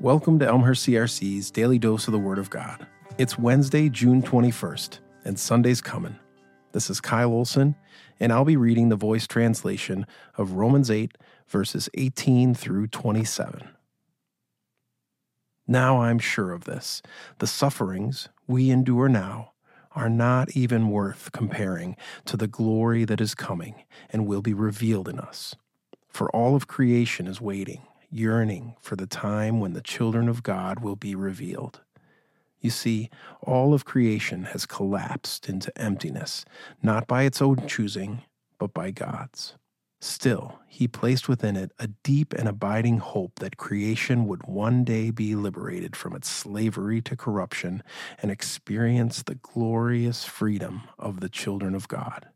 Welcome to Elmhurst CRC's Daily Dose of the Word of God. It's Wednesday, June 21st, and Sunday's coming. This is Kyle Olson, and I'll be reading the voice translation of Romans 8, verses 18 through 27. Now I'm sure of this the sufferings we endure now are not even worth comparing to the glory that is coming and will be revealed in us. For all of creation is waiting yearning for the time when the children of God will be revealed. You see, all of creation has collapsed into emptiness, not by its own choosing, but by God's. Still, He placed within it a deep and abiding hope that creation would one day be liberated from its slavery to corruption and experience the glorious freedom of the children of God.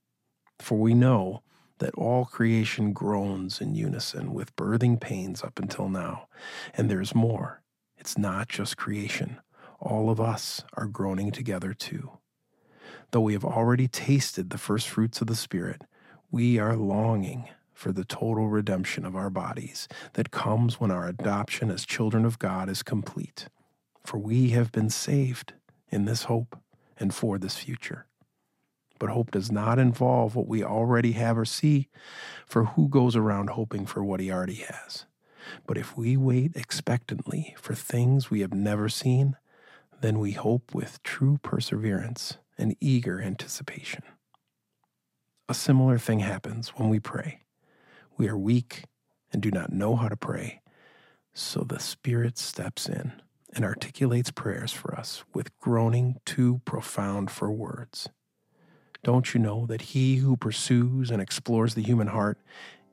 For we know that all creation groans in unison with birthing pains up until now. And there's more. It's not just creation, all of us are groaning together too. Though we have already tasted the first fruits of the Spirit, we are longing for the total redemption of our bodies that comes when our adoption as children of God is complete. For we have been saved in this hope and for this future. But hope does not involve what we already have or see, for who goes around hoping for what he already has? But if we wait expectantly for things we have never seen, then we hope with true perseverance and eager anticipation. A similar thing happens when we pray. We are weak and do not know how to pray, so the Spirit steps in and articulates prayers for us with groaning too profound for words. Don't you know that he who pursues and explores the human heart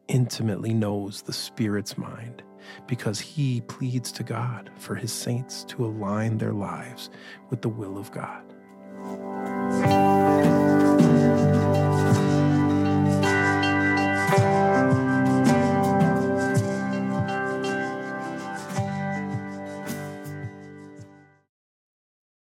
intimately knows the Spirit's mind? Because he pleads to God for his saints to align their lives with the will of God.